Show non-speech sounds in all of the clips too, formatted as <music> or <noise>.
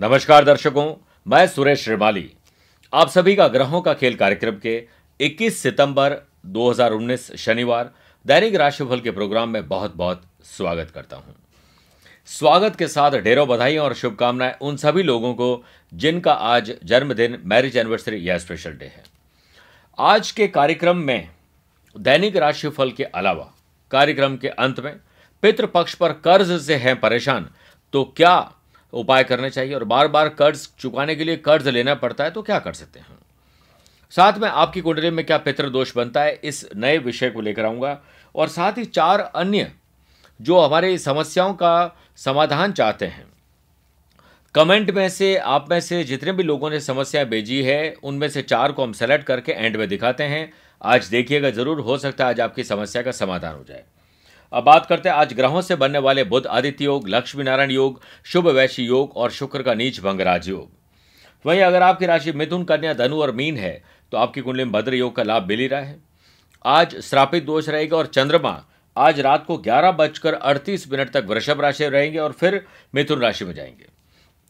नमस्कार दर्शकों, मैं सुरेश श्रीमाली। आप सभी का ग्रहों का खेल कार्यक्रम के 21 सितंबर 2019 शनिवार दैनिक राशिफल के प्रोग्राम में बहुत बहुत स्वागत करता हूँ। स्वागत के साथ ढेरों बधाई और शुभकामनाएँ उन सभी लोगों को जिनका आज जन्मदिन, मैरिज एनिवर्सरी या स्पेशल डे है। आज के कार्यक्रम में दैनिक राशिफल के अलावा कार्यक्रम के अंत में पितृपक्ष पर कर्ज से हैं परेशान तो क्या उपाय करने चाहिए और बार बार कर्ज चुकाने के लिए कर्ज लेना पड़ता है तो क्या कर सकते हैं? साथ में आपकी कुंडली में क्या पितृदोष बनता है, इस नए विषय को लेकर आऊँगा। और साथ ही चार अन्य जो हमारे समस्याओं का समाधान चाहते हैं। कमेंट में से, आप में से जितने भी लोगों ने समस्याएँ भेजी है, उनमें से चार को हम सेलेक्ट करके एंड में दिखाते हैं। आज देखिएगा ज़रूर, हो सकता है आज आपकी समस्या का समाधान हो जाए। अब बात करते हैं आज ग्रहों से बनने वाले बुद्ध आदित्य योग लक्ष्मी नारायण योग शुभ वैश्य योग और शुक्र का नीच भंगराज योग। वहीं अगर आपकी राशि मिथुन, कन्या, धनु और मीन है तो आपकी कुंडली में भद्र योग का लाभ मिल ही रहा है। आज श्रापित दोष रहेगा और चंद्रमा आज रात को ग्यारह बजकर अड़तीस मिनट तक वृषभ राशि में रहेंगे और फिर मिथुन राशि में जाएँगे।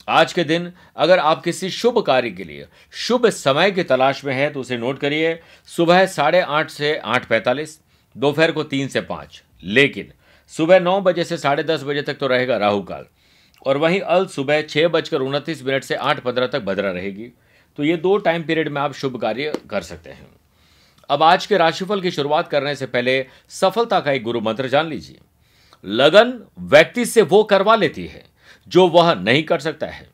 आज के दिन अगर आप किसी शुभ कार्य के लिए, शुभ समय की तलाश में हैं तो उसे नोट करिए। सुबह साढ़े आठ से आठ पैंतालीस, दोपहर को तीन से पाँच। लेकिन सुबह नौ बजे से साढ़े दस बजे तक तो रहेगा राहु काल। और वहीं अल सुबह छः बजकर उनतीस मिनट से आठ पंद्रह तक भद्रा रहेगी। तो ये दो टाइम पीरियड में आप शुभ कार्य कर सकते हैं। अब आज के राशिफल की शुरुआत करने से पहले सफलता का एक गुरु मंत्र जान लीजिए। लगन व्यक्ति से वो करवा लेती है जो वह नहीं कर सकता है।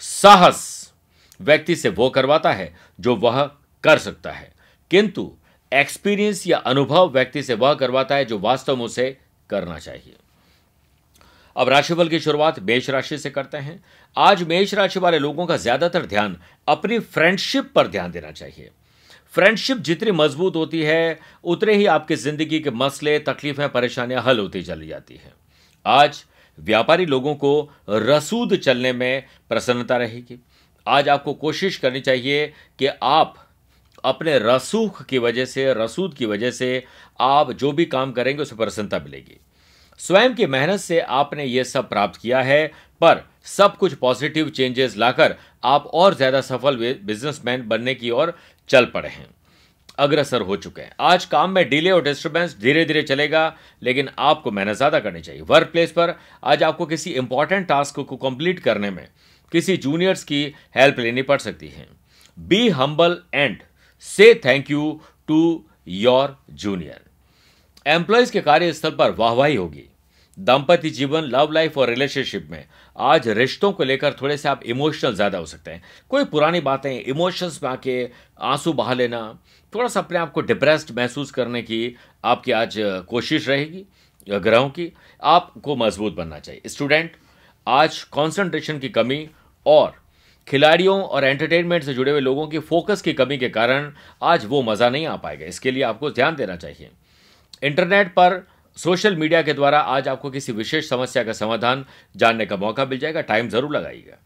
साहस व्यक्ति से वो करवाता है जो वह कर सकता है। किंतु एक्सपीरियंस या अनुभव व्यक्ति से वह करवाता है जो वास्तव में उसे करना चाहिए। अब राशिफल की शुरुआत मेष राशि से करते हैं। आज मेष राशि वाले लोगों का ज़्यादातर ध्यान अपनी फ्रेंडशिप पर ध्यान देना चाहिए। फ्रेंडशिप जितनी मज़बूत होती है, उतने ही आपकी ज़िंदगी के मसले, तकलीफें, परेशानियाँ हल होती चली जाती हैं। आज व्यापारी लोगों को रसूद चलने में प्रसन्नता रहेगी। आज आपको कोशिश करनी चाहिए कि आप अपने रसूख की वजह से, रसूद की वजह से आप जो भी काम करेंगे, उसे प्रसन्नता मिलेगी। स्वयं की मेहनत से आपने ये सब प्राप्त किया है, पर सब कुछ पॉजिटिव चेंजेस लाकर आप और ज़्यादा सफल बिजनेसमैन बनने की ओर चल पड़े हैं। अग्रसर हो चुके हैं। आज काम में डिले और डिस्टर्बेंस धीरे धीरे चलेगा, लेकिन आपको मेहनत ज़्यादा करनी चाहिए। वर्क प्लेस पर आज आपको किसी इंपॉर्टेंट टास्क को कंप्लीट करने में किसी जूनियर्स की हेल्प लेनी पड़ सकती है। Be humble and say thank you to your junior employees के कार्यस्थल पर वाहवाही होगी। दाम्पत्य जीवन लव लाइफ और रिलेशनशिप में आज रिश्तों को लेकर थोड़े से आप इमोशनल ज़्यादा हो सकते हैं। कोई पुरानी बातें इमोशंस में आके आँसू बहा लेना, थोड़ा सा अपने आप को डिप्रेस्ड महसूस करने की आपकी आज कोशिश रहेगी, ग्रहों की, आपको मज़बूत बनना चाहिए। स्टूडेंट आज कॉन्सेंट्रेशन की कमी और खिलाड़ियों और एंटरटेनमेंट से जुड़े हुए लोगों की फोकस की कमी के कारण आज वो मज़ा नहीं आ पाएगा। इसके लिए आपको ध्यान देना चाहिए। इंटरनेट पर सोशल मीडिया के द्वारा आज आपको किसी विशेष समस्या का समाधान जानने का मौका मिल जाएगा। टाइम ज़रूर लगाइएगा।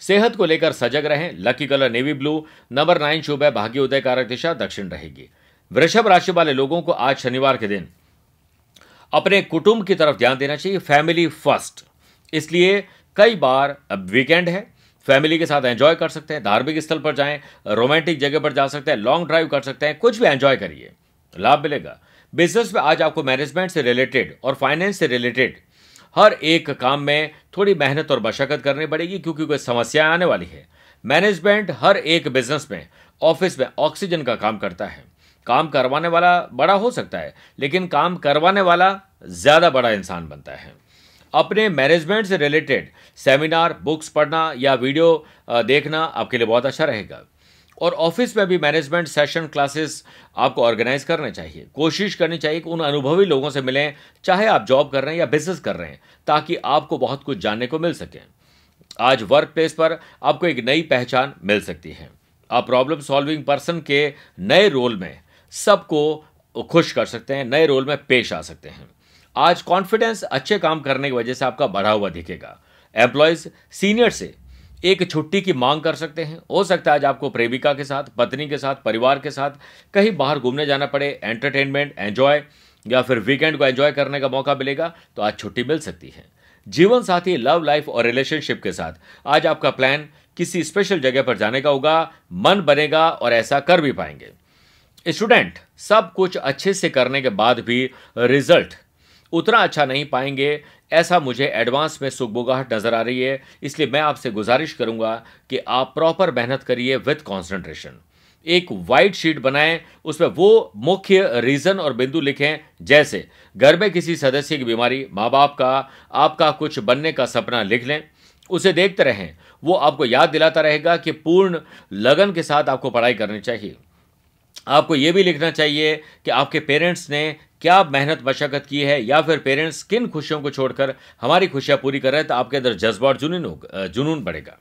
सेहत को लेकर सजग रहें। Lucky colour navy blue number nine शुभ है। भाग्य उदय कारक दिशा दक्षिण रहेगी। वृषभ राशि वाले लोगों को आज शनिवार के दिन अपने कुटुंब की तरफ़ ध्यान देना चाहिए। फैमिली फ़र्स्ट इसलिए कई बार अब वीकेंड है। फैमिली के साथ एंजॉय कर सकते हैं, धार्मिक स्थल पर जाएँ, रोमांटिक जगह पर जा सकते हैं, लॉन्ग ड्राइव कर सकते हैं, कुछ भी एंजॉय करिए, लाभ मिलेगा। बिज़नेस में आज आपको मैनेजमेंट से रिलेटेड और फाइनेंस से रिलेटेड हर एक काम में थोड़ी मेहनत और मशक्कत करनी पड़ेगी क्योंकि कोई समस्या आने वाली है। मैनेजमेंट हर एक बिज़नेस में, ऑफ़िस में ऑक्सीजन का काम करता है। काम करवाने वाला बड़ा हो सकता है, लेकिन काम करवाने वाला ज़्यादा बड़ा इंसान बनता है। अपने मैनेजमेंट से रिलेटेड सेमिनार बुक्स पढ़ना या वीडियो देखना आपके लिए बहुत अच्छा रहेगा। और ऑफ़िस में भी मैनेजमेंट सेशन क्लासेस आपको ऑर्गेनाइज करने चाहिए। कोशिश करनी चाहिए कि उन अनुभवी लोगों से मिलें, चाहे आप जॉब कर रहे हैं या बिज़नेस कर रहे हैं, ताकि आपको बहुत कुछ जानने को मिल सके। आज वर्क प्लेस पर आपको एक नई पहचान मिल सकती है। आप प्रॉब्लम सॉल्विंग पर्सन के नए रोल में सबको खुश कर सकते हैं, नए रोल में पेश आ सकते हैं। आज कॉन्फिडेंस अच्छे काम करने की वजह से आपका बढ़ा हुआ दिखेगा। एम्प्लॉयज़ सीनियर से एक छुट्टी की मांग कर सकते हैं। हो सकता है आज आपको प्रेमिका के साथ, पत्नी के साथ, परिवार के साथ कहीं बाहर घूमने जाना पड़े एंटरटेनमेंट एंजॉय या फिर वीकेंड को एंजॉय करने का मौका मिलेगा तो आज छुट्टी मिल सकती है। जीवन साथी लव लाइफ और रिलेशनशिप के साथ आज आपका प्लान किसी स्पेशल जगह पर जाने का होगा, मन बनेगा और ऐसा कर भी पाएँगे। स्टूडेंट सब कुछ अच्छे से करने के बाद भी रिज़ल्ट उतना अच्छा नहीं पाएँगे, ऐसा मुझे एडवांस में सुखबुगाहट नज़र आ रही है। इसलिए मैं आपसे गुजारिश करूँगा कि आप प्रॉपर मेहनत करिए विथ कॉन्सेंट्रेशन एक वाइट शीट बनाएँ, उसमें वो मुख्य रीजन और बिंदु लिखें, जैसे, घर में किसी सदस्य की बीमारी माँ बाप का, आपका कुछ बनने का सपना लिख लें, उसे देखते रहें। वो आपको याद दिलाता रहेगा कि पूर्ण लगन के साथ आपको पढ़ाई करनी चाहिए। आपको ये भी लिखना चाहिए कि आपके पेरेंट्स ने क्या मेहनत मशक्कत की है या फिर पेरेंट्स किन खुशियों को छोड़कर हमारी खुशियाँ पूरी कर रहे हैं तो आपके अंदर जज्बा और जुनून जुनून बढ़ेगा।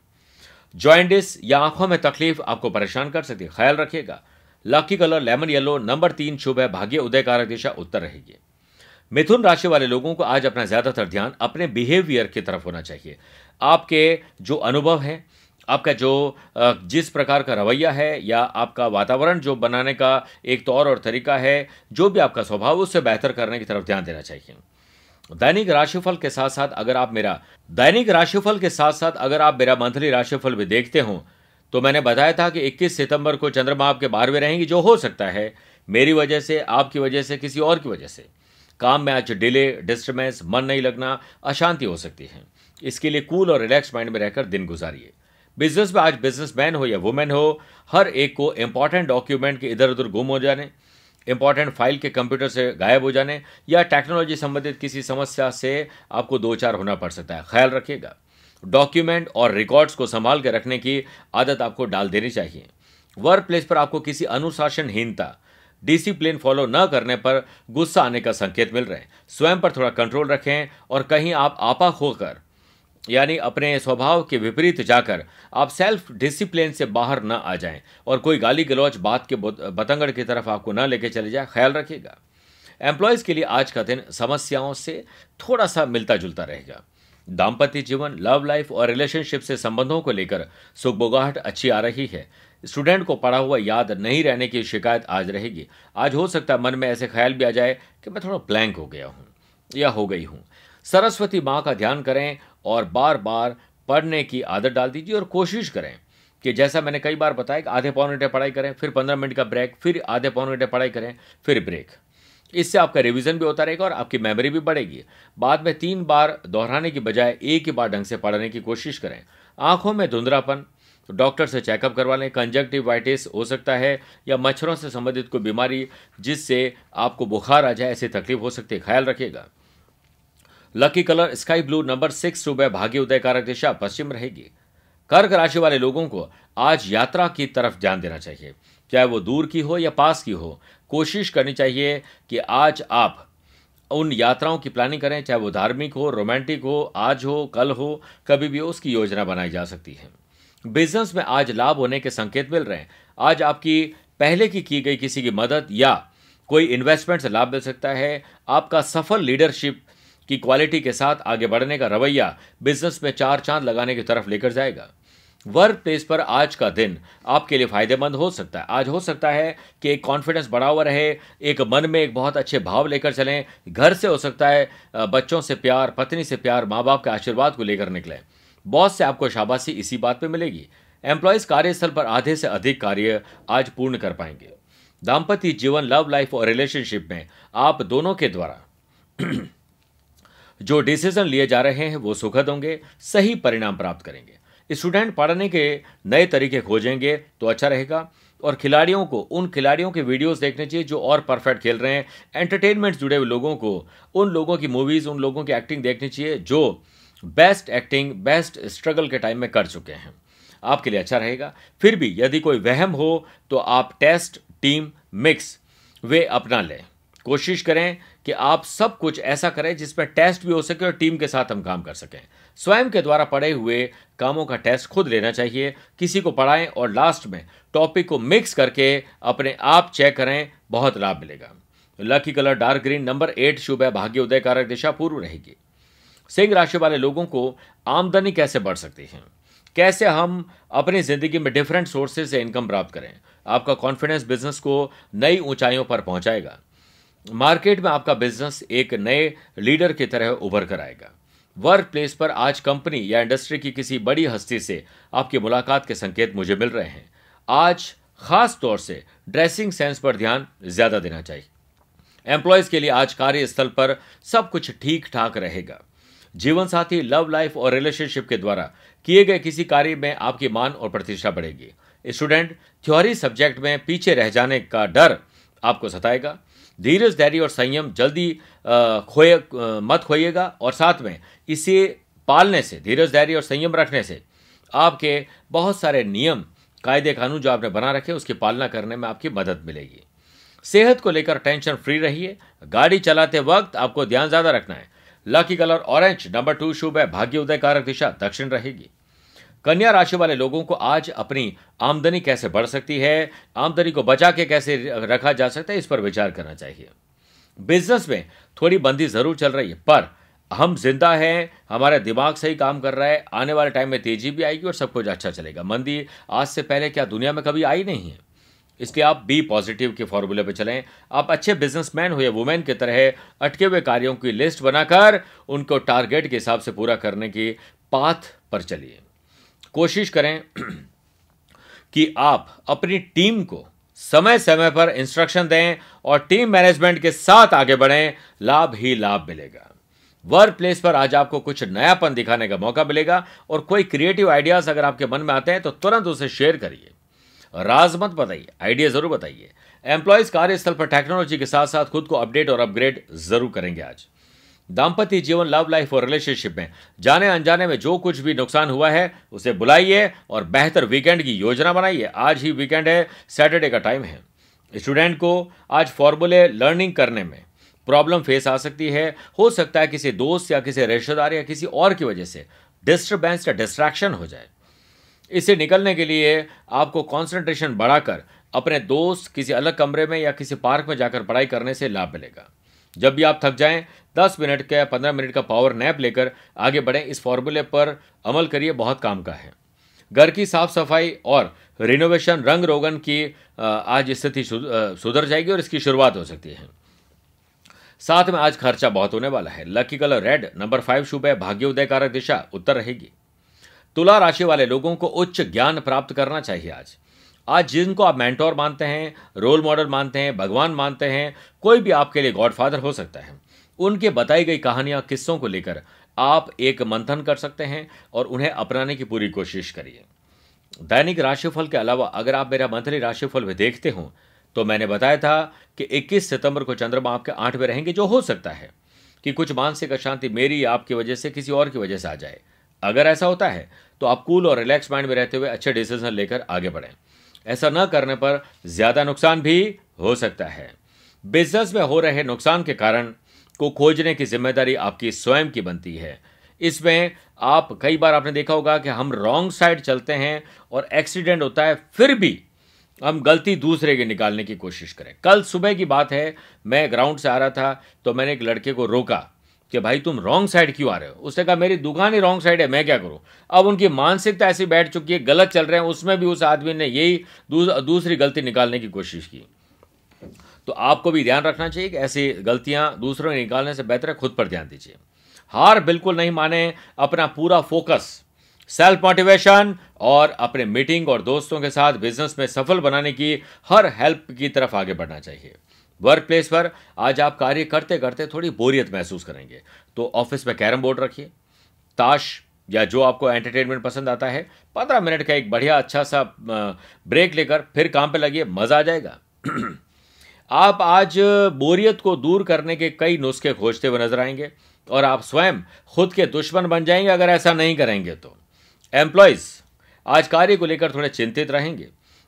जॉइंटिस या आँखों में तकलीफ़ आपको परेशान कर सकती है, ख्याल रखिएगा। Lucky colour, lemon yellow, number तीन शुभ है, भाग्य उदय कारक दिशा उत्तर रहेगी। मिथुन राशि वाले लोगों को आज अपना ज़्यादातर ध्यान अपने बिहेवियर की तरफ़ होना चाहिए। आपके जो अनुभव है आपका जो जिस प्रकार का रवैया है या आपका वातावरण जो बनाने का एक तौर और तरीका है, जो भी आपका स्वभाव उससे बेहतर करने की तरफ़ ध्यान देना चाहिए। दैनिक राशिफल के साथ साथ अगर आप मेरा, दैनिक राशिफल के साथ साथ अगर आप मेरा मंथली राशिफल भी देखते हो तो मैंने बताया था कि 21 सितंबर को चंद्रमा आपके बारहवें रहेंगी, जो हो सकता है, मेरी वजह से, आपकी वजह से, किसी और की वजह से। काम में आज डिले, डिस्टर्बेंस, मन नहीं लगना, अशांति हो सकती है। इसके लिए कूल और रिलैक्स माइंड में रहकर दिन गुजारिए। बिज़नेस में, आज बिजनेसमैन हो या वुमेन हो, हर एक को इंपॉर्टेंट डॉक्यूमेंट के इधर उधर गुम हो जाने इंपॉर्टेंट फ़ाइल के कंप्यूटर से गायब हो जाने, या टेक्नोलॉजी संबंधित किसी समस्या से आपको दो चार होना पड़ सकता है। ख्याल रखिएगा डॉक्यूमेंट और रिकॉर्ड्स को संभाल के रखने की आदत आपको डाल देनी चाहिए। वर्क प्लेस पर आपको किसी अनुशासनहीनता डिसिप्लिन फॉलो न करने पर गुस्सा आने का संकेत मिल रहे हैं। स्वयं पर थोड़ा कंट्रोल रखें और कहीं आप आपा होकर यानी अपने स्वभाव के विपरीत जाकर आप सेल्फ डिसिप्लिन से बाहर न आ जाएँ और कोई गाली गलौच बात के बतंगड़ की तरफ़ आपको न लेके चले जाए, ख्याल रखिएगा। एम्प्लॉयज़ के लिए आज का दिन समस्याओं से थोड़ा सा मिलता जुलता रहेगा। दाम्पत्य जीवन लव लाइफ और रिलेशनशिप से संबंधों को लेकर सुखबुगाहट अच्छी आ रही है। स्टूडेंट को पढ़ा हुआ याद नहीं रहने की शिकायत आज रहेगी। आज हो सकता है मन में ऐसे ख्याल भी आ जाए कि मैं थोड़ा ब्लैंक हो गया हूँ या हो गई हूँ। सरस्वती माँ का ध्यान करें और बार बार पढ़ने की आदत डाल दीजिए और कोशिश करें कि जैसा मैंने कई बार बताया कि आधे पौन घंटे पढ़ाई करें, फिर पंद्रह मिनट का ब्रेक, फिर आधे पौन घंटे पढ़ाई करें, फिर ब्रेक। इससे आपका रिवीजन भी होता रहेगा और आपकी मेमोरी भी बढ़ेगी। बाद में तीन बार दोहराने की बजाय एक ही बार ढंग से पढ़ने की कोशिश करें। आँखों में धुंधरापन तो डॉक्टर से चेकअप करवा लें, कंजक्टिवाइटिस हो सकता है या मच्छरों से संबंधित कोई बीमारी जिससे आपको बुखार आ जाए, ऐसी तकलीफ़ हो सकती है, ख्याल रखिएगा। Lucky colour sky blue number six सुबह भाग्य उदय कारक दिशा, पश्चिम रहेगी। कर्क राशि वाले लोगों को आज यात्रा की तरफ़ ध्यान देना चाहिए। चाहे वो दूर की हो या पास की हो, कोशिश करनी चाहिए कि आज आप उन यात्राओं की प्लानिंग करें, चाहे वो धार्मिक हो रोमांटिक हो, आज हो, कल हो, कभी भी उसकी योजना बनाई जा सकती है। बिज़नेस में आज लाभ होने के संकेत मिल रहे हैं। आज आपकी पहले की की गई किसी की मदद या कोई इन्वेस्टमेंट से लाभ मिल सकता है। आपका सफल लीडरशिप की क्वालिटी के साथ आगे बढ़ने का रवैया बिज़नेस में चार चाँद लगाने की तरफ़ लेकर जाएगा। वर्क प्लेस पर आज का दिन आपके लिए फ़ायदेमंद हो सकता है। आज हो सकता है कि एक कॉन्फिडेंस बढ़ा हुआ रहे, एक मन में एक बहुत अच्छे भाव लेकर चलें, घर से हो सकता है बच्चों से प्यार, पत्नी से प्यार माँ बाप के आशीर्वाद को लेकर निकलें। बॉस से आपको शाबाशी, इसी बात पर मिलेगी। एम्प्लॉयज़ कार्यस्थल पर आधे से अधिक कार्य आज पूर्ण कर पाएँगे। दाम्पत्य जीवन लव लाइफ और रिलेशनशिप में आप दोनों के द्वारा जो डिसीज़न लिए जा रहे हैं, वो सुखद होंगे, सही परिणाम प्राप्त करेंगे। स्टूडेंट पढ़ने के नए तरीके खोजेंगे तो अच्छा रहेगा। और खिलाड़ियों को, उन खिलाड़ियों के वीडियोस देखने चाहिए जो और परफेक्ट खेल रहे हैं। एंटरटेनमेंट जुड़े हुए लोगों को, उन लोगों की मूवीज़ उन लोगों की एक्टिंग देखनी चाहिए जो बेस्ट एक्टिंग बेस्ट स्ट्रगल के टाइम में कर चुके हैं। आपके लिए अच्छा रहेगा। फिर भी यदि कोई वहम हो तो आप टेस्ट टीम मिक्स वे अपना लें। कोशिश करें कि आप सब कुछ ऐसा करें जिसमें टेस्ट भी हो सके और टीम के साथ हम काम कर सकें। स्वयं के द्वारा पढ़े हुए कामों का टेस्ट खुद लेना चाहिए, किसी को पढ़ाएँ और लास्ट में टॉपिक को मिक्स करके अपने आप चेक करें, बहुत लाभ मिलेगा। Lucky colour dark green number eight शुभ है, भाग्य उदय कारक दिशा पूर्व रहेगी। सिंह राशि वाले लोगों को आमदनी कैसे बढ़ सकती है? कैसे हम अपनी ज़िंदगी में डिफरेंट सोर्सेज से इनकम प्राप्त करें? आपका कॉन्फिडेंस बिज़नेस को नई ऊंचाइयों पर पहुंचाएगा। मार्केट में आपका बिज़नेस एक नए लीडर की तरह उभर कर आएगा। वर्क प्लेस पर आज कंपनी या इंडस्ट्री की किसी बड़ी हस्ती से आपकी मुलाकात के संकेत मुझे मिल रहे हैं। आज खास तौर से ड्रेसिंग सेंस पर ध्यान ज़्यादा देना चाहिए। एम्प्लॉयज़ के लिए आज कार्यस्थल पर सब कुछ ठीक ठाक रहेगा। जीवन साथी लव लाइफ और रिलेशनशिप के द्वारा किए गए किसी कार्य में आपकी मान और प्रतिष्ठा बढ़ेगी। स्टूडेंट, थ्योरी सब्जेक्ट में पीछे रह जाने का डर आपको सताएगा। धीरज, धैर्य और संयम जल्दी खोए मत खोइएगा और साथ में इसे पालने से, धीरज, धैर्य और संयम रखने से आपके बहुत सारे नियम, कायदे, कानून जो आपने बना रखे उसकी पालना करने में आपकी मदद मिलेगी। सेहत को लेकर टेंशन फ्री रहिए। गाड़ी चलाते वक्त आपको ध्यान ज़्यादा रखना है। Lucky colour orange, number two शुभ है, भाग्य उदय कारक दिशा, दक्षिण रहेगी। कन्या राशि वाले लोगों को आज अपनी आमदनी कैसे बढ़ सकती है, आमदनी को बचा के कैसे रखा जा सकता है, इस पर विचार करना चाहिए। बिज़नेस में थोड़ी बंदी ज़रूर चल रही है, पर हम ज़िंदा हैं, हमारा दिमाग सही काम कर रहा है, आने वाले टाइम में तेज़ी भी आएगी और सब कुछ अच्छा चलेगा। मंदी आज से पहले क्या दुनिया में कभी आई नहीं है? इसलिए आप बी पॉजिटिव के फॉर्मूले पर चलें। आप अच्छे बिजनेसमैन हो या वुमेन की तरह अटके हुए कार्यों की लिस्ट बनाकर उनको टारगेट के हिसाब से पूरा करने की पाथ पर चलिए। कोशिश करें <clears throat> कि आप अपनी टीम को समय समय पर इंस्ट्रक्शन दें और टीम मैनेजमेंट के साथ आगे बढ़ें। लाभ ही लाभ मिलेगा। वर्क प्लेस पर आज आपको कुछ नयापन दिखाने का मौका मिलेगा और कोई क्रिएटिव आइडियाज़ अगर आपके मन में आते हैं तो तुरंत उसे शेयर करिए। राज मत बताइए आइडिया ज़रूर बताइए। एम्प्लॉयज़ कार्यस्थल पर टेक्नोलॉजी के साथ साथ खुद को अपडेट और अपग्रेड ज़रूर करेंगे आज। दाम्पत्य जीवन लव लाइफ और रिलेशनशिप में। जाने अनजाने में जो कुछ भी नुकसान हुआ है, उसे बुलाइए और बेहतर वीकेंड की योजना बनाइए। आज ही वीकेंड है सैटरडे का टाइम है। स्टूडेंट को आज फॉर्मूले लर्निंग करने में प्रॉब्लम फेस आ सकती है। हो सकता है किसी दोस्त या किसी रिश्तेदार या किसी और की वजह से डिस्टर्बेंस या डिस्ट्रैक्शन हो जाए। इससे निकलने के लिए आपको कंसंट्रेशन बढ़ाकर अपने दोस्त किसी अलग कमरे में या किसी पार्क में जाकर पढ़ाई करने से लाभ मिलेगा। जब भी आप थक जाएँ 10 मिनट का या 15 मिनट का पावर नैप लेकर आगे बढ़ें, इस फॉर्मूले पर अमल करिए, बहुत काम का है। घर की साफ़ सफ़ाई और रिनोवेशन रंग रोगन की आज स्थिति सुधर जाएगी और इसकी शुरुआत हो सकती है। साथ में आज खर्चा बहुत होने वाला है। Lucky colour red number five शुभ है भाग्य उदय कारक दिशा उत्तर रहेगी। तुला राशि वाले लोगों को उच्च ज्ञान प्राप्त करना चाहिए आज। आज जिनको आप मेंटोर मानते हैं, रोल मॉडल मानते हैं, भगवान मानते हैं, कोई भी आपके लिए गॉडफादर हो सकता है। उनके बताई गई कहानियाँ किस्सों को लेकर आप एक मंथन कर सकते हैं और उन्हें अपनाने की पूरी कोशिश करिए। दैनिक राशिफल के अलावा अगर आप मेरा मंथली राशिफल भी देखते हो तो मैंने बताया था कि 21 सितंबर को चंद्रमा आपके आठ में रहेंगे, जो हो सकता है कि कुछ मानसिक अशांति मेरी आपकी वजह से किसी और की वजह से आ जाए। अगर ऐसा होता है तो आप कूल और रिलैक्स माइंड में रहते हुए अच्छे डिसीज़न लेकर आगे बढ़ें। ऐसा न करने पर ज़्यादा नुकसान भी हो सकता है। बिज़नेस में हो रहे नुकसान के कारण को खोजने की ज़िम्मेदारी आपकी स्वयं की बनती है। इसमें आप, कई बार आपने देखा होगा कि हम रॉन्ग साइड चलते हैं और एक्सीडेंट होता है, फिर भी हम गलती दूसरे की निकालने की कोशिश करें। कल सुबह की बात है, मैं ग्राउंड से आ रहा था तो मैंने एक लड़के को रोका। कि भाई तुम रॉन्ग साइड क्यों आ रहे हो? उसने कहा, मेरी दुकान ही रॉन्ग साइड है, मैं क्या करूँ? अब उनकी मानसिकता ऐसी बैठ चुकी है, गलत चल रहे हैं, उसमें भी उस आदमी ने यही दूसरी गलती निकालने की कोशिश की। तो आपको भी ध्यान रखना चाहिए कि ऐसी गलतियाँ दूसरों के निकालने से बेहतर है, खुद पर ध्यान दीजिए। हार बिल्कुल नहीं माने, अपना पूरा फोकस सेल्फ मोटिवेशन और अपने मीटिंग और दोस्तों के साथ बिज़नेस में सफल बनाने की हर हेल्प की तरफ़ आगे बढ़ना चाहिए। वर्क प्लेस पर आज आप कार्य करते करते थोड़ी बोरियत महसूस करेंगे। तो ऑफ़िस में कैरम बोर्ड रखिए, ताश या जो आपको एंटरटेनमेंट पसंद आता है, पंद्रह मिनट का एक बढ़िया अच्छा सा ब्रेक लेकर फिर काम पे लगिए, मज़ा आ जाएगा। <clears throat> आप आज बोरियत को दूर करने के कई नुस्खे खोजते हुए नज़र आएँगे और आप स्वयं खुद के दुश्मन बन जाएँगे अगर ऐसा नहीं करेंगे तो। एम्प्लॉयज़ आज कार्य को लेकर थोड़े चिंतित रहेंगे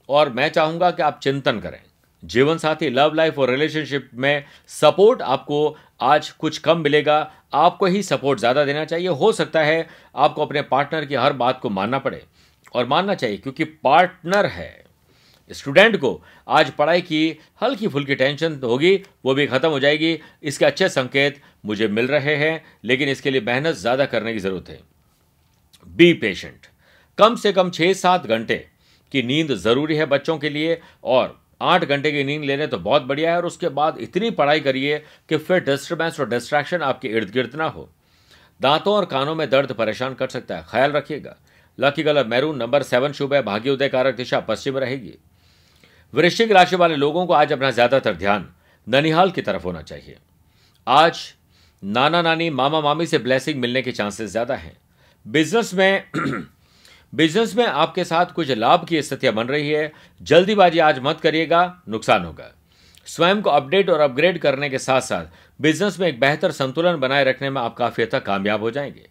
और मैं चाहूँगा कि आप चिंतन करें। जीवन साथी लव लाइफ और रिलेशनशिप में सपोर्ट आपको आज कुछ कम मिलेगा। आपको ही सपोर्ट ज़्यादा देना चाहिए। हो सकता है आपको अपने पार्टनर की हर बात को मानना पड़े और मानना चाहिए, क्योंकि पार्टनर है। स्टूडेंट को आज पढ़ाई की हल्की फुल्की टेंशन होगी, वो भी ख़त्म हो जाएगी। इसके अच्छे संकेत मुझे मिल रहे हैं, लेकिन इसके लिए मेहनत ज़्यादा करने की ज़रूरत है। बी पेशेंट कम से कम छः सात घंटे की नींद ज़रूरी है बच्चों के लिए और आठ घंटे की नींद लेने तो बहुत बढ़िया है और उसके बाद इतनी पढ़ाई करिए कि फिर डिस्टर्बेंस और डिस्ट्रैक्शन आपके इर्द गिर्द ना हो। दांतों और कानों में दर्द परेशान कर सकता है। ख्याल रखिएगा। Lucky colour maroon, number seven शुभ है। भाग्य उदय कारक दिशा पश्चिम रहेगी। वृश्चिक राशि वाले लोगों को आज अपना ज़्यादातर ध्यान ननिहाल की तरफ़ होना चाहिए। आज नाना नानी, मामा मामी से ब्लेसिंग मिलने के चांसेस ज़्यादा हैं। बिज़नेस में <clears throat> बिज़नेस में आपके साथ कुछ लाभ की स्थितियाँ बन रही है। जल्दीबाजी आज मत करिएगा नुकसान होगा। स्वयं को अपडेट और अपग्रेड करने के साथ साथ बिज़नेस में एक बेहतर संतुलन बनाए रखने में आप काफ़ी हद तक कामयाब हो जाएँगे।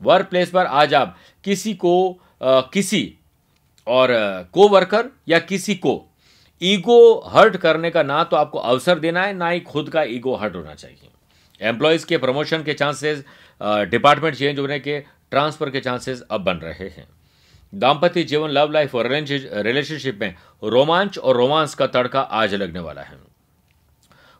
वर्क प्लेस पर आज आप किसी को आ, किसी और को वर्कर या किसी को ईगो हर्ट करने का ना तो आपको अवसर देना है ना ही खुद का ईगो हर्ट होना चाहिए। एम्प्लॉयज़ के प्रमोशन के चांसेस डिपार्टमेंट चेंज होने के ट्रांसफ़र के चांसेस अब बन रहे हैं। दाम्पत्य जीवन लव लाइफ और रिलेशनशिप में रोमांच और रोमांस का तड़का आज लगने वाला है।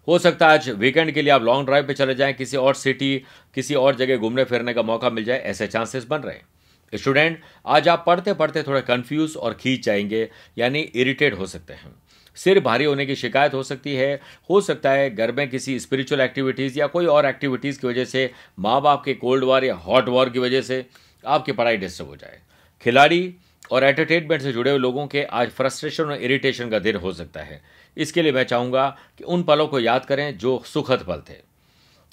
हो सकता है आज वीकेंड के लिए आप लॉन्ग ड्राइव पे चले जाएँ, किसी और सिटी किसी और जगह घूमने फिरने का मौका मिल जाए, ऐसे चांसेस बन रहे हैं। स्टूडेंट आज आप पढ़ते पढ़ते थोड़े कंफ्यूज और खींच जाएँगे, यानी इरिटेट हो सकते हैं। सिर भारी होने की शिकायत हो सकती है। हो सकता है घर में किसी स्पिरिचुअल एक्टिविटीज़ या कोई और एक्टिविटीज़ की वजह से माँ बाप के कोल्ड वॉर या हॉट वॉर की वजह से आपकी पढ़ाई डिस्टर्ब हो जाए। खिलाड़ी और एंटरटेनमेंट से जुड़े हुए लोगों के आज फ्रस्ट्रेशन और इरिटेशन का दिन हो सकता है। इसके लिए मैं चाहूँगा कि उन पलों को याद करें जो सुखद पल थे।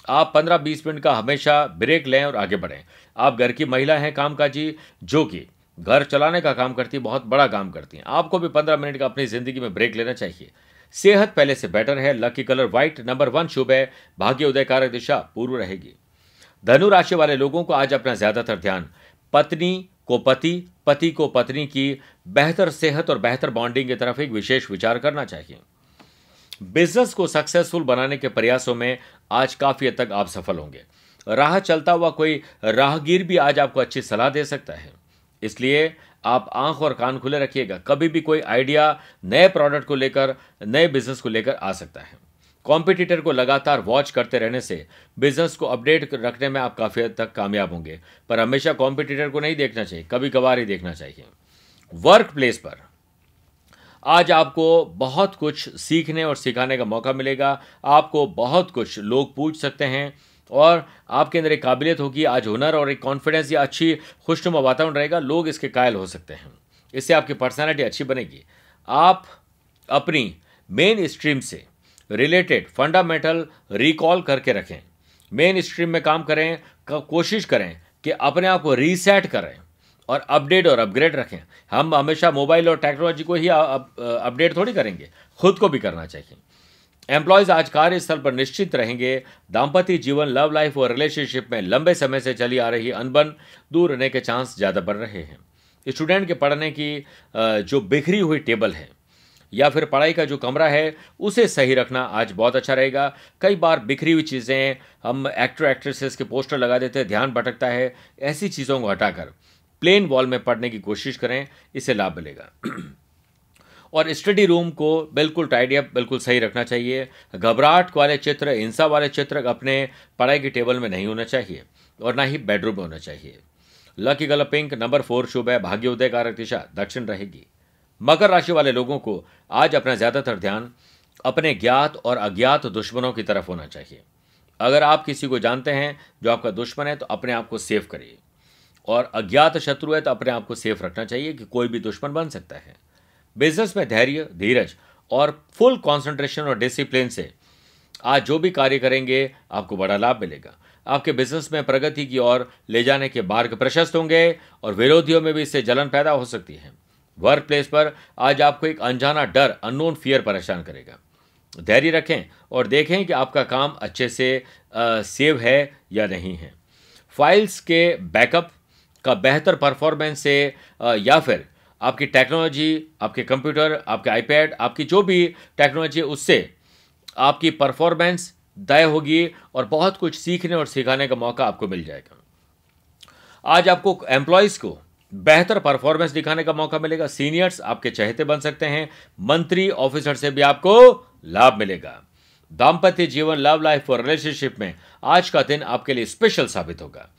आप 15-20 मिनट का हमेशा ब्रेक लें और आगे बढ़ें। आप घर की महिला हैं कामकाजी, जो कि घर चलाने का काम करती, बहुत बड़ा काम करती हैं। आपको भी 15 मिनट का अपनी ज़िंदगी में ब्रेक लेना चाहिए। सेहत पहले से बेटर है। Lucky colour white number one शुभ है। भाग्य उदय कारक दिशा पूर्व रहेगी। धनु राशि वाले लोगों को आज अपना ज़्यादातर ध्यान पत्नी को पति पति को पत्नी की बेहतर सेहत और बेहतर बॉन्डिंग की तरफ़ एक विशेष विचार करना चाहिए। बिज़नेस को सक्सेसफुल बनाने के प्रयासों में आज काफ़ी हद तक आप सफल होंगे। राह चलता हुआ कोई राहगीर भी आज आपको अच्छी सलाह दे सकता है। इसलिए आप आँख और कान खुले रखिएगा। कभी भी कोई आइडिया नए प्रोडक्ट को लेकर, नए बिज़नेस को लेकर आ सकता है। कॉम्पिटिटर को लगातार वॉच करते रहने से बिज़नेस को अपडेट रखने में आप काफ़ी हद तक कामयाब होंगे। पर हमेशा कॉम्पिटिटर को नहीं देखना चाहिए कभी कभार ही देखना चाहिए। वर्क प्लेस पर आज आपको बहुत कुछ सीखने और सिखाने का मौका मिलेगा। आपको बहुत कुछ लोग पूछ सकते हैं और आपके अंदर एक काबिलियत होगी, आज हुनर और एक कॉन्फिडेंस या अच्छी खुशनुमा वातावरण रहेगा, लोग इसके कायल हो सकते हैं। इससे आपकी पर्सनैलिटी अच्छी बनेगी। आप अपनी मेन स्ट्रीम से रिलेटेड फंडामेंटल रिकॉल करके रखें। मेन स्ट्रीम में काम करें कोशिश करें कि अपने आप को रीसेट करें और अपडेट और अपग्रेड रखें। हम हमेशा मोबाइल और टेक्नोलॉजी को ही अपडेट थोड़ी करेंगे, खुद को भी करना चाहिए। एम्प्लॉयज़ आज कार्यस्थल पर निश्चित रहेंगे। दाम्पत्य जीवन लव लाइफ और रिलेशनशिप में लंबे समय से चली आ रही अनबन, दूर रहने के चांस ज़्यादा बढ़ रहे हैं। स्टूडेंट के पढ़ने की जो बिखरी हुई टेबल है या फिर पढ़ाई का जो कमरा है, उसे सही रखना आज बहुत अच्छा रहेगा। कई बार बिखरी हुई चीज़ें, हम एक्टर एक्ट्रेसेस के पोस्टर लगा देते हैं, ध्यान भटकता है, ऐसी चीज़ों को हटाकर प्लेन वॉल में पढ़ने की कोशिश करें इससे लाभ मिलेगा। <clears throat> और स्टडी रूम को बिल्कुल टाइडी अप बिल्कुल सही रखना चाहिए। घबराहट वाले चित्र, हिंसा वाले चित्र अपने पढ़ाई के टेबल में नहीं होना चाहिए, और ना ही बेडरूम में होना चाहिए। Lucky colour pink number four शुभ है भाग्योदय कारक दिशा, दक्षिण रहेगी। मकर राशि वाले लोगों को आज अपना ज़्यादातर ध्यान अपने ज्ञात और अज्ञात दुश्मनों की तरफ़ होना चाहिए। अगर आप किसी को जानते हैं जो आपका दुश्मन है तो अपने आप को सेफ़ करिए। और अज्ञात शत्रु है तो अपने आप को सेफ़ रखना चाहिए कि कोई भी दुश्मन बन सकता है। बिज़नेस में धैर्य, धीरज और फुल कॉन्सेंट्रेशन और डिसिप्लिन से आज जो भी कार्य करेंगे, आपको बड़ा लाभ मिलेगा। आपके बिज़नेस में प्रगति की ओर ले जाने के मार्ग प्रशस्त होंगे और विरोधियों में भी इससे जलन पैदा हो सकती है। वर्क प्लेस पर आज आपको एक अनजाना डर अननोन फियर परेशान करेगा। धैर्य रखें और देखें कि आपका काम अच्छे से आ, सेव है या नहीं है। फाइल्स के बैकअप का बेहतर परफॉर्मेंस से आ, या फिर आपकी टेक्नोलॉजी आपके कंप्यूटर आपके आईपैड आपकी जो भी टेक्नोलॉजी उससे आपकी परफॉर्मेंस तय होगी और बहुत कुछ सीखने और सिखाने का मौका आपको मिल जाएगा। आज आपको एम्प्लॉयज़ को बेहतर परफॉर्मेंस दिखाने का मौका मिलेगा। सीनियर्स आपके चहेते बन सकते हैं। मंत्री, ऑफिसर से भी आपको लाभ मिलेगा। दाम्पत्य जीवन लव लाइफ और रिलेशनशिप में आज का दिन आपके लिए स्पेशल साबित होगा।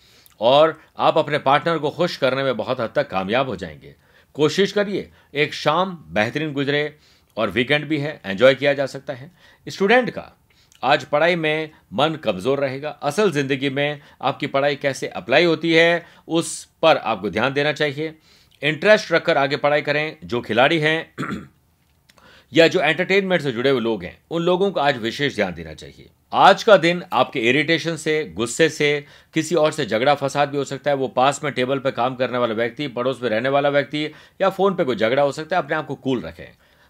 और आप अपने पार्टनर को खुश करने में बहुत हद तक कामयाब हो जाएँगे। कोशिश करिए, एक शाम बेहतरीन गुजरे और वीकेंड भी है एंजॉय किया जा सकता है। स्टूडेंट का आज पढ़ाई में मन कमज़ोर रहेगा। असल ज़िंदगी में आपकी पढ़ाई कैसे अप्लाई होती है, उस पर आपको ध्यान देना चाहिए। इंटरेस्ट रखकर आगे पढ़ाई करें, जो खिलाड़ी हैं <clears throat> या जो एंटरटेनमेंट से जुड़े हुए लोग हैं, उन लोगों को आज विशेष ध्यान देना चाहिए। आज का दिन आपके इरिटेशन से, गुस्से से, किसी और से झगड़ा, फसाद भी हो सकता है। वो पास में टेबल पर काम करने वाला व्यक्ति, पड़ोस में रहने वाला व्यक्ति या फ़ोन पे कोई झगड़ा हो सकता है, अपने आप को कूल रखें।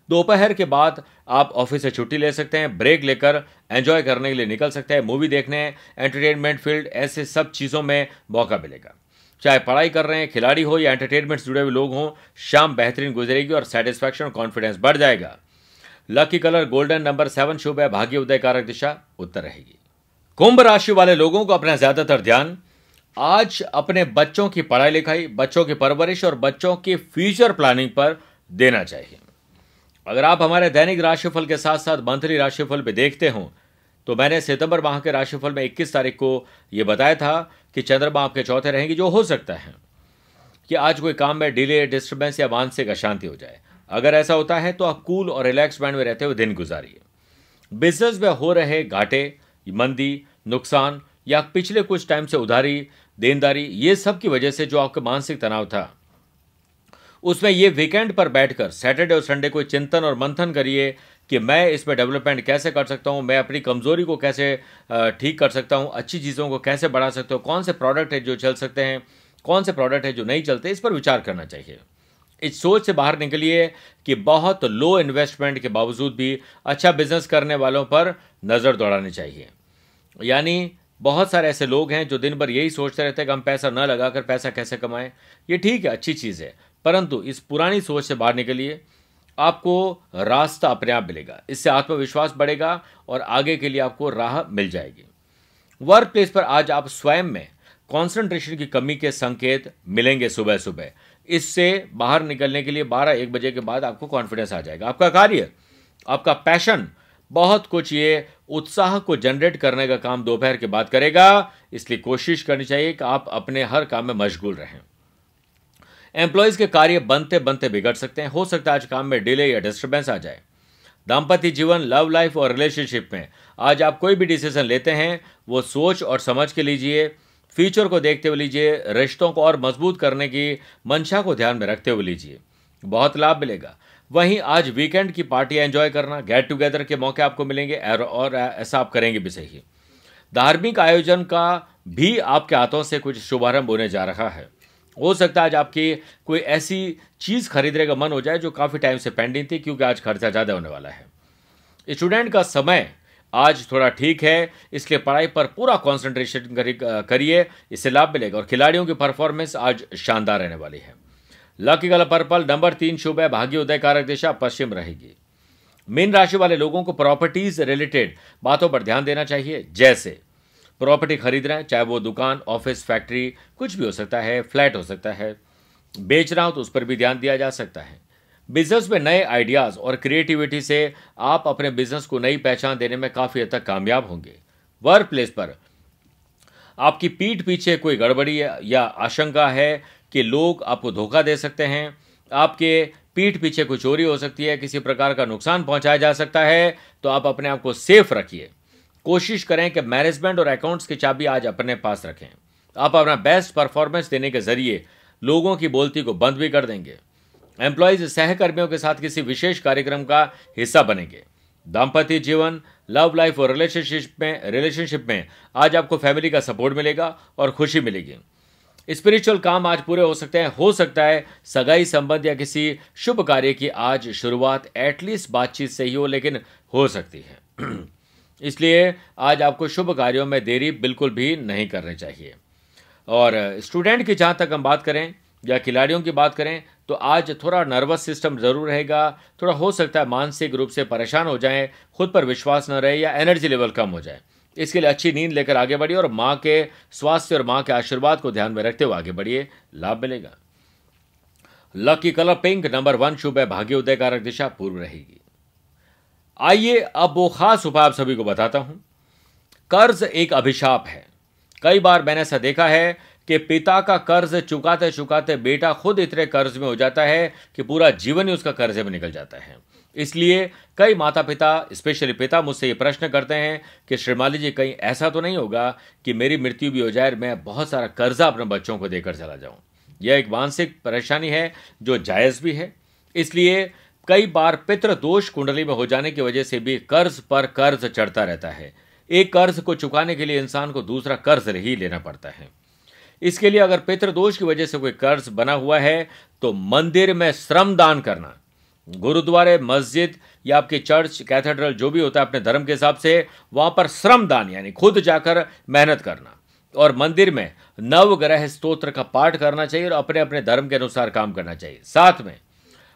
दोपहर के बाद आप ऑफ़िस से छुट्टी ले सकते हैं ब्रेक लेकर एंजॉय करने के लिए निकल सकते हैं मूवी देखने एंटरटेनमेंट फ़ील्ड ऐसे सब चीज़ों में मौका मिलेगा। चाहे पढ़ाई कर रहे हैं, खिलाड़ी हो या एंटरटेनमेंट से जुड़े हुए लोग हों, शाम बेहतरीन गुजरेगी और सेटिस्फैक्शन और कॉन्फिडेंस बढ़ जाएगा। Lucky colour golden number seven शुभ है, भाग्य उदय कारक दिशा उत्तर रहेगी। कुंभ राशि वाले लोगों को अपना ज़्यादातर ध्यान, आज अपने बच्चों की पढ़ाई लिखाई, बच्चों की परवरिश और बच्चों की फ्यूचर प्लानिंग पर देना चाहिए। अगर आप हमारे दैनिक राशिफल के साथ साथ मंथली राशिफल भी देखते हो तो मैंने सितंबर माह के राशिफल में 21 तारीख को यह बताया था कि चंद्रमा आपके चौथे रहेंगे, जो हो सकता है कि आज कोई काम में डिले डिस्टर्बेंस या मानसिक अशांति हो जाए। अगर ऐसा होता है तो आप कूल और रिलैक्स माइंड में रहते हुए दिन गुजारिए। बिज़नेस में हो रहे घाटे, मंदी, नुकसान या पिछले कुछ टाइम से उधारी, देनदारी, ये सब की वजह से जो आपका मानसिक तनाव था उसमें ये वीकेंड पर बैठकर सैटरडे और संडे को चिंतन और मंथन करिए कि मैं इसमें डेवलपमेंट कैसे कर सकता हूँ, मैं अपनी कमज़ोरी को कैसे ठीक कर सकता हूँ, अच्छी चीज़ों को कैसे बढ़ा सकता हूँ, कौन से प्रोडक्ट है जो चल सकते हैं, कौन से प्रोडक्ट है जो नहीं चलते, इस पर विचार करना चाहिए। इस सोच से बाहर निकलिए कि बहुत लो इन्वेस्टमेंट के बावजूद भी अच्छा बिज़नेस करने वालों पर नज़र दौड़ानी चाहिए। यानी बहुत सारे ऐसे लोग हैं जो दिन भर यही सोचते रहते हैं कि हम पैसा न लगाकर पैसा कैसे कमाएँ। ये ठीक है, अच्छी चीज़ है। परंतु इस पुरानी सोच से बाहर निकलिए। आपको रास्ता अपने आप मिलेगा। इससे आत्मविश्वास बढ़ेगा और आगे के लिए आपको राह मिल जाएगी। वर्क प्लेस पर आज आप स्वयं में कंसंट्रेशन की कमी के संकेत मिलेंगे सुबह सुबह। इससे बाहर निकलने के लिए 12 एक बजे के बाद आपको कॉन्फिडेंस आ जाएगा। आपका कार्य, आपका पैशन बहुत कुछ ये उत्साह को जनरेट करने का काम दोपहर के बाद करेगा। इसलिए कोशिश करनी चाहिए कि आप अपने हर काम में मशगूल रहें। एम्प्लॉयज़ के कार्य बनते बनते बिगड़ सकते हैं। हो सकता है आज काम में डिले या डिस्टर्बेंस आ जाए। दाम्पत्य जीवन लव लाइफ और रिलेशनशिप में आज आप कोई भी डिसीज़न लेते हैं, वो सोच और समझ के लीजिए फ्यूचर को देखते हुए लीजिए, रिश्तों को और मज़बूत करने की मंशा को ध्यान में रखते हुए लीजिए। बहुत लाभ मिलेगा। वहीं आज वीकेंड की पार्टी एंजॉय करना गेट टुगेदर के मौके आपको मिलेंगे और ऐसा आप करेंगे भी सही। धार्मिक आयोजन का भी आपके हाथों से कुछ शुभारंभ होने जा रहा है। हो सकता है आज आपकी कोई ऐसी चीज़ खरीदने का मन हो जाए जो काफ़ी टाइम से पेंडिंग थी, क्योंकि आज खर्चा ज़्यादा होने वाला है। स्टूडेंट का समय आज थोड़ा ठीक है इसलिए पढ़ाई पर पूरा कॉन्सेंट्रेशन करिए, इससे लाभ मिलेगा और खिलाड़ियों की परफॉर्मेंस आज शानदार रहने वाली है। लकी कलर पर्पल, नंबर तीन शुभ है, भाग्य उदय कारक दिशा, पश्चिम रहेगी। मीन राशि वाले लोगों को प्रॉपर्टीज़ रिलेटेड बातों पर ध्यान देना चाहिए, जैसे प्रॉपर्टी खरीद रहे हैं, चाहे वो दुकान, ऑफ़िस, फैक्ट्री, कुछ भी हो सकता है, फ्लैट हो सकता है, बेच रहा हो तो उस पर भी ध्यान दिया जा सकता है। बिज़नेस में नए आइडियाज़ और क्रिएटिविटी से आप अपने बिज़नेस को नई पहचान देने में काफ़ी हद तक कामयाब होंगे। वर्क प्लेस पर आपकी पीठ पीछे कोई गड़बड़ी या आशंका है कि लोग आपको धोखा दे सकते हैं, आपके पीठ पीछे कोई चोरी हो सकती है, किसी प्रकार का नुकसान पहुँचाया जा सकता है तो आप अपने आप को सेफ़ रखिए। कोशिश करें कि मैनेजमेंट और अकाउंट्स की चाबी आज अपने पास रखें। आप अपना बेस्ट परफॉर्मेंस देने के ज़रिए लोगों की बोलती को बंद भी कर देंगे। एम्प्लॉयज़ सहकर्मियों के साथ किसी विशेष कार्यक्रम का हिस्सा बनेंगे। दाम्पत्य जीवन लव लाइफ और रिलेशनशिप में रिलेशनशिप में आज आपको फैमिली का सपोर्ट मिलेगा और खुशी मिलेगी। स्पिरिचुअल काम आज पूरे हो सकते हैं। हो सकता है सगाई संबंध या किसी शुभ कार्य की आज शुरुआत एटलीस्ट बातचीत से ही हो, लेकिन हो सकती है। <clears throat> इसलिए आज आपको शुभ कार्यों में देरी बिल्कुल भी नहीं करनी चाहिए। और स्टूडेंट की जहाँ तक हम बात करें या खिलाड़ियों की बात करें तो आज थोड़ा नर्वस सिस्टम ज़रूर रहेगा, थोड़ा हो सकता है मानसिक रूप से परेशान हो जाएँ, खुद पर विश्वास न रहे या एनर्जी लेवल कम हो जाए। इसके लिए अच्छी नींद लेकर आगे बढ़िए और माँ के स्वास्थ्य और माँ के आशीर्वाद को ध्यान में रखते हुए आगे बढ़िए, लाभ मिलेगा। Lucky colour pink number one शुभ है, भाग्य उदय कारक दिशा, पूर्व रहेगी। आइए अब वो खास उपाय आप सभी को बताता हूँ। कर्ज एक अभिशाप है। कई बार मैंने ऐसा देखा है कि पिता का कर्ज चुकाते चुकाते बेटा खुद इतने कर्ज में हो जाता है कि पूरा जीवन ही उसका कर्ज में निकल जाता है। इसलिए कई माता पिता स्पेशली पिता, मुझसे ये प्रश्न करते हैं कि श्रीमाली जी, कहीं ऐसा तो नहीं होगा कि मेरी मृत्यु भी हो जाए मैं बहुत सारा कर्जा अपने बच्चों को देकर चला जाऊँ? यह एक मानसिक परेशानी है जो जायज़ भी है। इसलिए कई बार पितृ दोष कुंडली में हो जाने की वजह से भी कर्ज पर कर्ज चढ़ता रहता है। एक कर्ज को चुकाने के लिए इंसान को दूसरा कर्ज ही लेना पड़ता है। इसके लिए अगर पितृदोष की वजह से कोई कर्ज बना हुआ है तो मंदिर में श्रम दान करना। गुरुद्वारे, मस्जिद या आपके चर्च, कैथेड्रल, जो भी होता है अपने धर्म के हिसाब से, वहाँ पर श्रम दान यानी खुद जाकर मेहनत करना। और मंदिर में नवग्रह स्तोत्र का पाठ करना चाहिए और अपने अपने धर्म के अनुसार काम करना चाहिए। साथ में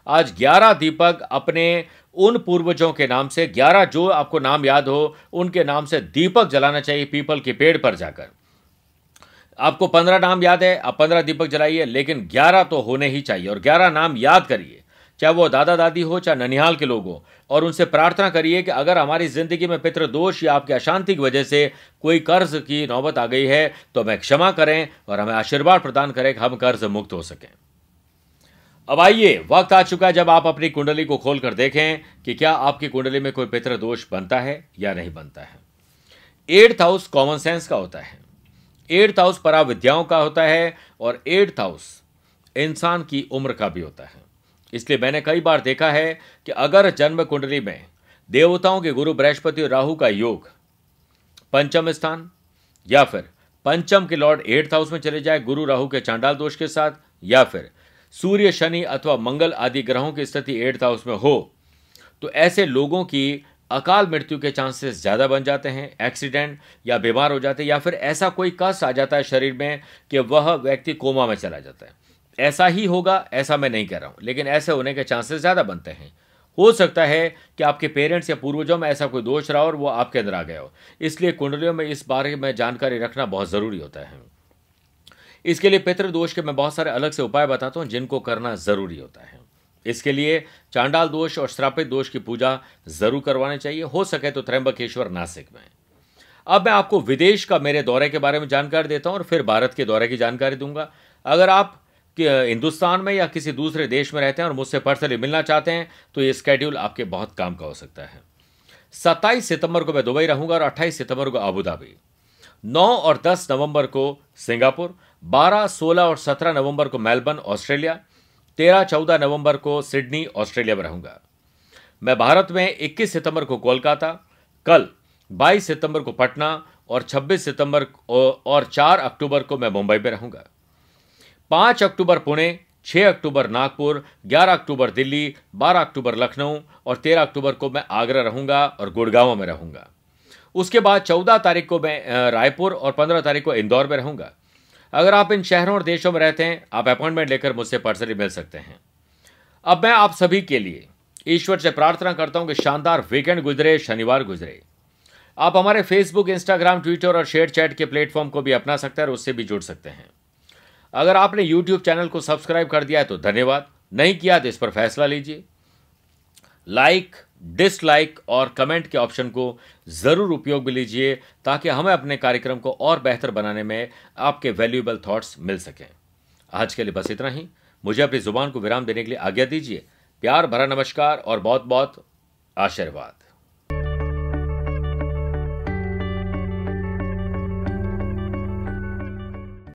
आज 11 दीपक अपने उन पूर्वजों के नाम से 11 जो आपको नाम याद हो, उनके नाम से दीपक जलाना चाहिए पीपल के पेड़ पर जाकर। आपको पंद्रह नाम याद है, आप पंद्रह दीपक जलाइए, लेकिन ग्यारह तो होने ही चाहिए। और ग्यारह नाम याद करिए, चाहे वो दादा दादी हो, चाहे ननिहाल के लोग हो, और उनसे प्रार्थना करिए कि अगर हमारी ज़िंदगी में पितृदोष या आपकी अशांति की वजह से कोई कर्ज की नौबत आ गई है तो हमें क्षमा करें और हमें आशीर्वाद प्रदान करें कि हम कर्ज मुक्त हो सकें। अब आइए, वक्त आ चुका है जब आप अपनी कुंडली को खोलकर देखें कि क्या आपकी कुंडली में कोई पितृदोष बनता है या नहीं बनता है। एट्थ हाउस कॉमन सेंस का होता है। एट्थ हाउस परा विद्याओं का होता है और एट्थ हाउस इंसान की उम्र का भी होता है। इसलिए मैंने कई बार देखा है कि अगर जन्म कुंडली में देवताओं के गुरु बृहस्पति और राहु का योग पंचम स्थान या फिर पंचम के लॉर्ड एट्थ हाउस में चले जाए गुरु राहु के चांडाल दोष के साथ या फिर सूर्य, शनि अथवा मंगल आदि ग्रहों की स्थिति एट्थ हाउस में हो तो ऐसे लोगों की अकाल मृत्यु के चांसेस ज़्यादा बन जाते हैं एक्सीडेंट या बीमार हो जाते हैं, या फिर ऐसा कोई कष्ट आ जाता है शरीर में कि वह व्यक्ति कोमा में चला जाता है। ऐसा ही होगा, ऐसा मैं नहीं कह रहा हूँ, लेकिन ऐसे होने के चांसेस ज़्यादा बनते हैं। हो सकता है कि आपके पेरेंट्स या पूर्वजों में ऐसा कोई दोष रहा और वो आपके अंदर आ गया हो। इसलिए कुंडलियों में इस बारे में जानकारी रखना बहुत ज़रूरी होता है। इसके लिए पितृदोष के मैं बहुत सारे अलग से उपाय बताता हूँ, जिनको करना ज़रूरी होता है। इसके लिए चांडाल दोष और श्रापित दोष की पूजा ज़रूर करवानी चाहिए। हो सके तो त्रैंबकेश्वर नासिक में। अब मैं आपको विदेश का मेरे दौरे के बारे में जानकारी देता हूँ और फिर भारत के दौरे की जानकारी दूँगा। अगर आप हिंदुस्तान में या किसी दूसरे देश में रहते हैं और मुझसे पर्सनली मिलना चाहते हैं तो ये स्केड्यूल आपके बहुत काम का हो सकता है। सत्ताईस सितंबर को मैं दुबई रहूँगा और अट्ठाईस सितंबर को अबू धाबी। नौ और दस नवंबर को सिंगापुर। बारह, सोलह और सत्रह नवंबर को मेलबर्न, ऑस्ट्रेलिया। तेरह, चौदह नवंबर को सिडनी, ऑस्ट्रेलिया में रहूँगा। मैं भारत में 21 सितंबर को कोलकाता, कल 22 सितंबर को पटना और 26 सितंबर और 4 अक्टूबर को मैं मुंबई में रहूँगा। 5 अक्टूबर पुणे 6 अक्टूबर नागपुर 11 अक्टूबर दिल्ली 12 अक्टूबर लखनऊ और 13 अक्टूबर को मैं आगरा रहूँगा और गुड़गांव में रहूँगा। उसके बाद 14 तारीख को मैं रायपुर और 15 तारीख को इंदौर में रहूँगा। अगर आप इन शहरों और देशों में रहते हैं, आप अपॉइंटमेंट लेकर मुझसे पर्सनली मिल सकते हैं। अब मैं आप सभी के लिए ईश्वर से प्रार्थना करता हूँ कि शानदार वीकेंड गुजरे, शनिवार गुजरे। आप हमारे फेसबुक इंस्टाग्राम ट्विटर और शेयर चैट के प्लेटफॉर्म को भी अपना सकते हैं और उससे भी जुड़ सकते हैं। अगर आपने यूट्यूब चैनल को सब्सक्राइब कर दिया है तो धन्यवाद। नहीं किया तो इस पर फैसला लीजिए। लाइक डिसलाइक और कमेंट के ऑप्शन को ज़रूर उपयोग में लीजिए, ताकि हमें अपने कार्यक्रम को और बेहतर बनाने में आपके वैल्यूएबल थॉट्स मिल सकें। आज के लिए बस इतना ही। मुझे अपनी ज़ुबान को विराम देने के लिए आज्ञा दीजिए। प्यार भरा नमस्कार और बहुत बहुत आशीर्वाद।